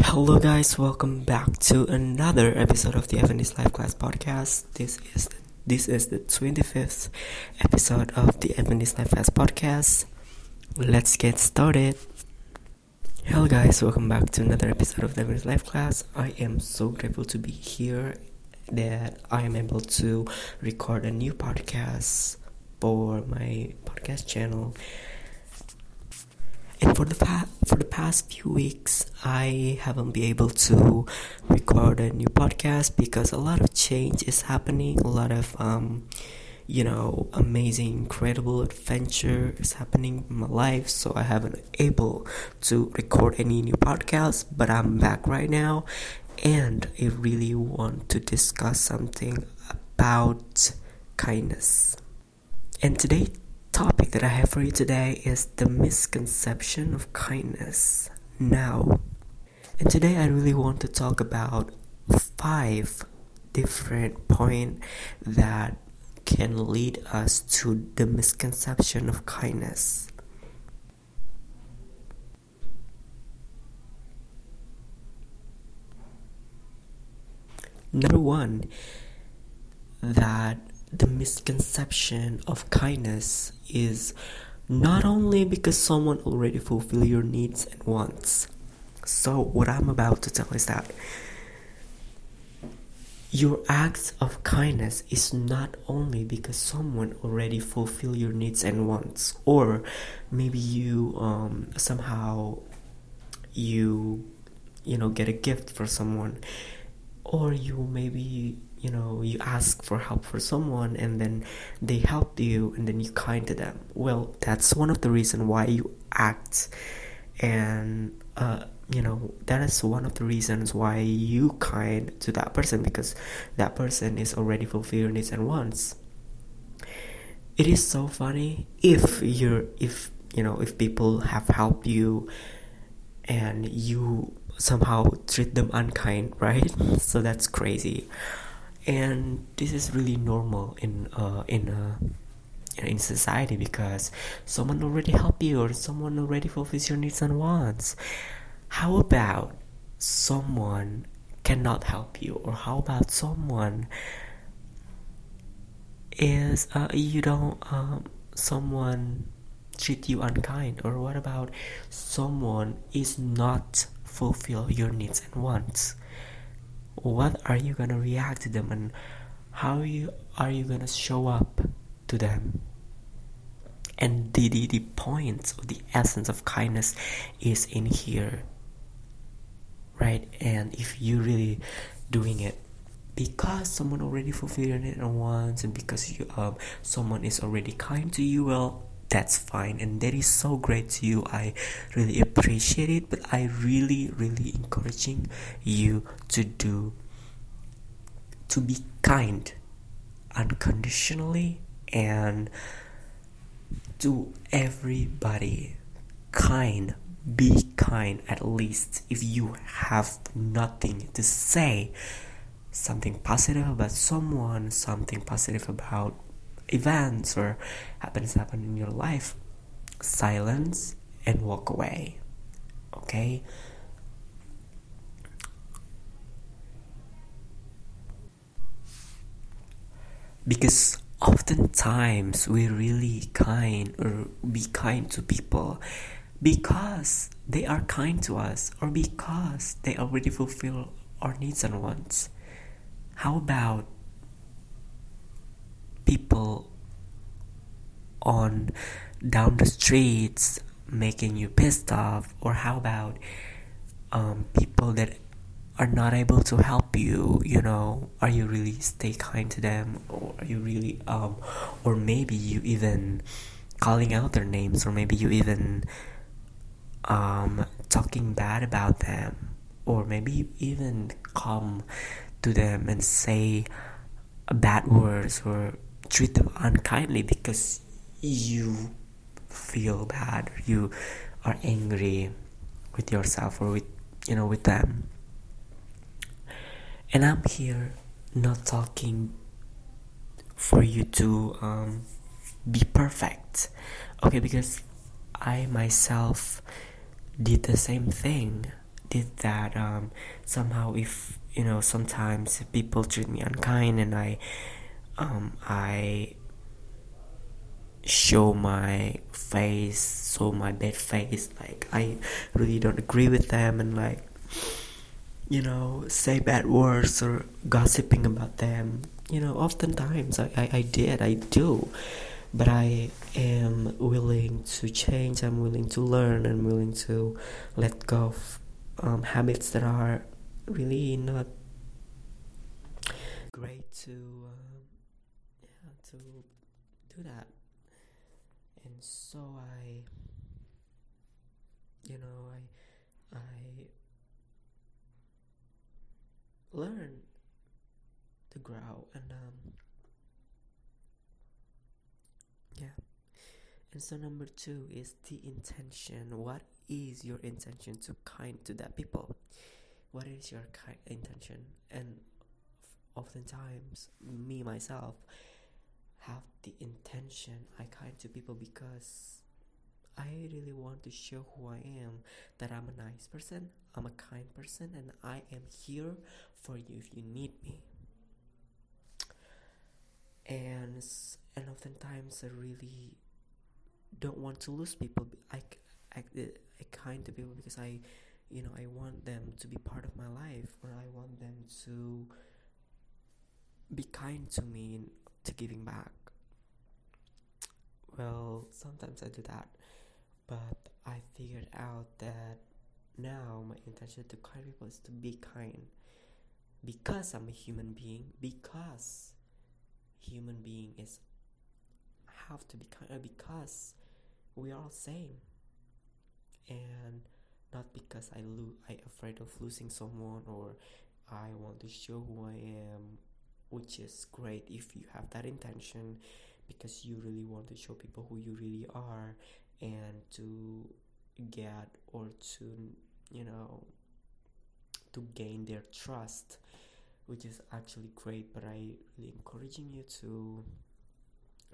Hello, guys. Welcome back to another episode of the Adventist Life Class Podcast. This is the, this is the twenty fifth episode of the Adventist Life Class Podcast. Let's get started. Hello, guys. Welcome back to another episode of the Adventist Life Class. I am so grateful to be here that I am able to record a new podcast for my podcast channel for the past for the past few weeks i haven't been able to record a new podcast because a lot of change is happening a lot of um, you know amazing incredible adventure is happening in my life so i haven't able to record any new podcasts but i'm back right now and i really want to discuss something about kindness. And today topic that I have for you today is the misconception of kindness. Now, and today I really want to talk about five different points that can lead us to the misconception of kindness. Number one, that the misconception of kindness is not only because someone already fulfill your needs and wants. So what I'm about to tell is that your acts of kindness is not only because someone already fulfill your needs and wants or maybe you um, somehow you you know get a gift for someone or you maybe you know you ask for help for someone and then they help you and then you kind to them. Well that's one of the reason why you act. And uh, you know that is one of the reasons why you kind to that person because that person is already fulfilling needs and wants. It is so funny if you're if you know if people have helped you and you somehow treat them unkind right? So that's crazy. And this is really normal in uh, in uh, in society because someone already helped you or someone already fulfills your needs and wants. How about someone cannot help you, or how about someone is uh, you don't um, someone treat you unkind, or what about someone is not fulfill your needs and wants? what are you gonna react to them and how you are you gonna show up to them and the, the, the point of the essence of kindness is in here right and if you really doing it because someone already fulfilled it once and because you um someone is already kind to you well that's fine and that is so great to you. I really appreciate it but i really really encouraging you to do to be kind unconditionally and to everybody. Kind be kind at least if you have nothing to say. Something positive about someone something positive about events or happens happen in your life silence and walk away okay? Because oftentimes we really kind or be kind to people because they are kind to us or because they already fulfill our needs and wants. How about people on down the streets making you pissed off? Or how about um, people that are not able to help you you know? Are you really stay kind to them? Or are you really um or maybe you even calling out their names? Or maybe you even um talking bad about them? Or maybe even come to them and say bad words or treat them unkindly because you feel bad or you are angry with yourself or with you know with them and I'm here not talking for you to um, be perfect, okay? Because I myself did the same thing, did that um, somehow if you know sometimes people treat me unkind and I um, I show my face show my bad face like I really don't agree with them and like you know say bad words or gossiping about them you know oftentimes I, I, I did I do but I am willing to change. I'm willing to learn. I'm willing to let go of um, habits that are really not great to um, to do that. And so I, you know, I I learn to grow and um, yeah. And so number two is the intention. What is your intention to kind to that people? What is your kind intention? And oftentimes, me myself have the intention I kind to people because I really want to show who I am. That I'm a nice person, I'm a kind person, and I am here for you if you need me. And and oftentimes I really don't want to lose people. I, I, uh, I kind to people because I, you know, I want them to be part of my life, or I want them to be kind to me to giving back. Well, sometimes I do that, but I figured out that now my intention to kind people is to be kind. Because I'm a human being, because human being is have to be kind because we are all same. And not because I lo- I afraid of losing someone or I want to show who I am which is great if you have that intention because you really want to show people who you really are and to get or to you know to gain their trust which is actually great. But i really encouraging you to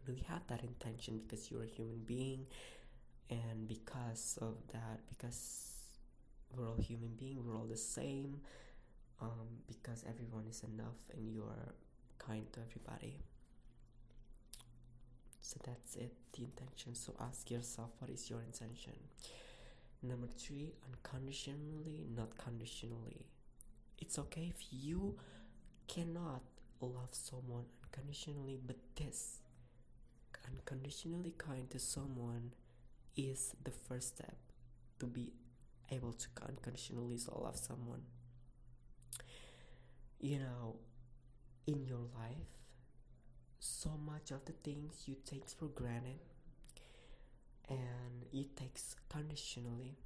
really have that intention because you're a human being and because of that because we're all human beings we're all the same um, because everyone is enough and you're kind to everybody. So that's it the intention. So ask yourself what is your intention? Number three unconditionally not conditionally. It's okay if you cannot love someone unconditionally but this unconditionally kind to someone is the first step to be able to unconditionally love someone. You know, in your life, so much of the things you take for granted and you take conditionally.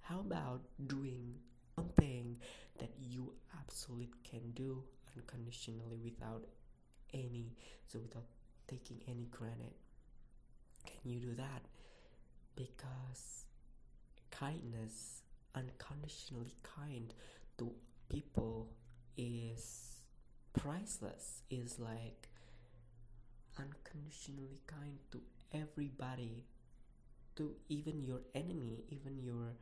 How about doing something that you absolutely can do unconditionally without any so without taking any granted? Can you do that? Because kindness, unconditionally kind to people is priceless, is like unconditionally kind to everybody, to even your enemy, even your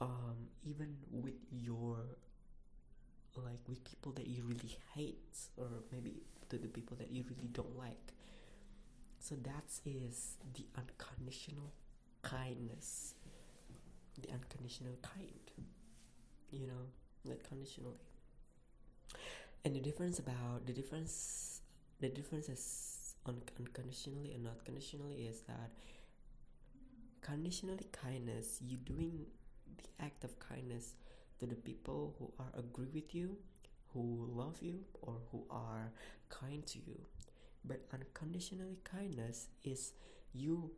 um even with your like with people that you really hate or maybe to the people that you really don't like so that is the unconditional kindness. The unconditional kind. You know, like conditionally. And the difference about the difference the difference on unconditionally and not conditionally is that conditionally kindness you doing the act of kindness to the people who are agree with you who love you or who are kind to you. But unconditionally kindness is you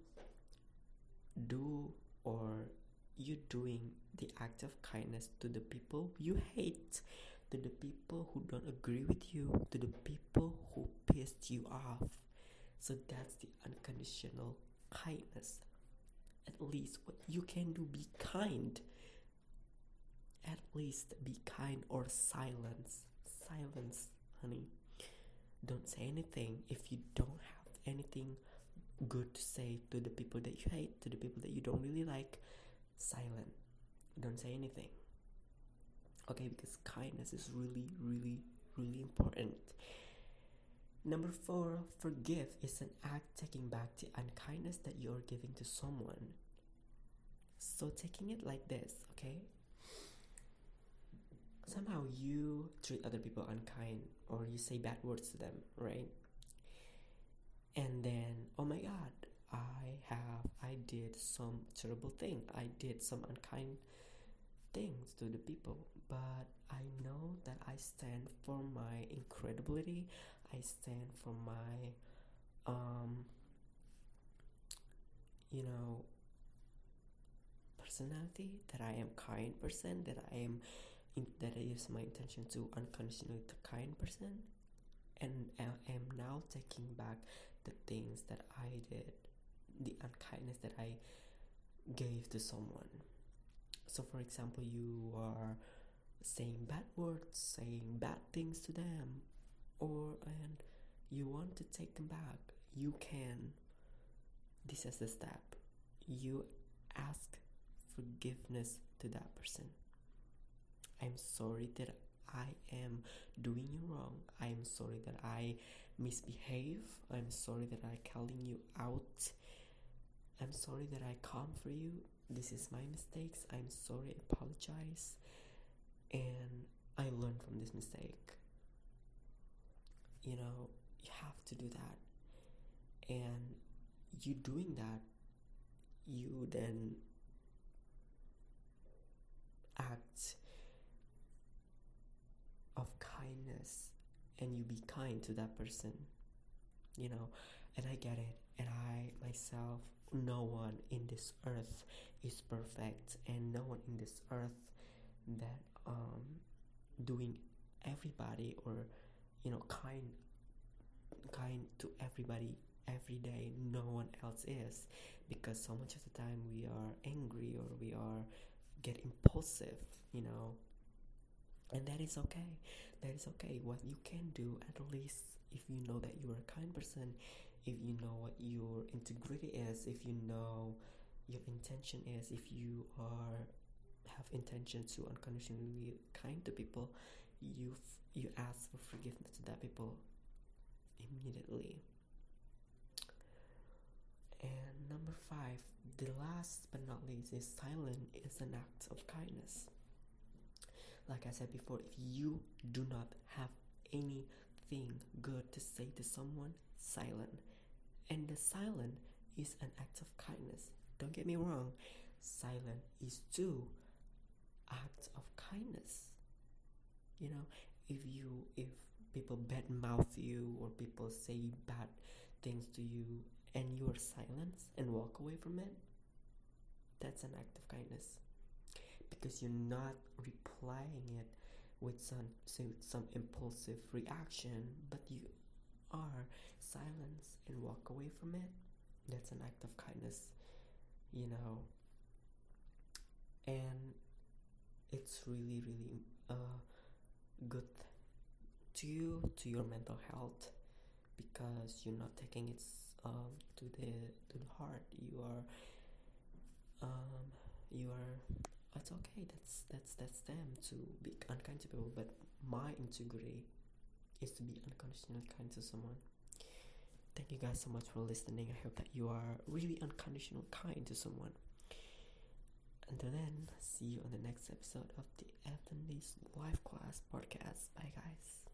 do or you doing the act of kindness to the people you hate to the people who don't agree with you to the people who pissed you off so that's the unconditional kindness at least what you can do be kind at least be kind or silence silence honey don't say anything if you don't have anything good to say to the people that you hate, to the people that you don't really like. Silent. Don't say anything. Okay because kindness is really really really important. Number four forgive is an act taking back the unkindness that you're giving to someone. So taking it like this okay? Somehow you treat other people unkind or you say bad words to them right? And then oh my god i have i did some terrible thing. I did some unkind things to the people but i know that i stand for my incredibility i stand for my um you know personality that i am kind person that i am in, is my intention to unconditionally the kind person and I am now taking back the things that I did, the unkindness that I gave to someone. So, for example, you are saying bad words, saying bad things to them, or and you want to take them back. You can. This is the step. You ask forgiveness to that person. I'm sorry that I am doing you wrong. I am sorry that I misbehave. I'm sorry that I calling you out. I'm sorry that I come for you. This is my mistakes. I'm sorry. Apologize. And I learned from this mistake. You know, you have to do that. And you doing that, you then act of kindness and you be kind to that person you know and i get it and i myself no one in this earth is perfect and no one in this earth that um doing everybody or you know kind kind to everybody every day no one else is because so much of the time we are angry or we are get impulsive you know? And that is okay. That is okay. What you can do at least if you know that you are a kind person if you know what your integrity is if you know your intention is if you are have intention to unconditionally be kind to people you you ask for forgiveness to that people immediately. And number five the last but not least is silent is an act of kindness. Like I said before, if you do not have anything good to say to someone, silent. And the silent is an act of kindness. Don't get me wrong, silent is too acts of kindness. You know, if you if people bad mouth you or people say bad things to you and you are silent and walk away from it, that's an act of kindness because you're not replying it with some some impulsive reaction but you are silence and walk away from it. That's an act of kindness you know. And it's really really uh, good to you to your mental health because you're not taking it um, to the to the heart. You are um, you are it's okay. That's that's that's them to be unkind to people but my integrity is to be unconditionally kind to someone. Thank you guys so much for listening. I hope that you are really unconditional kind to someone. Until then see you on the next episode of the Anthony's life class podcast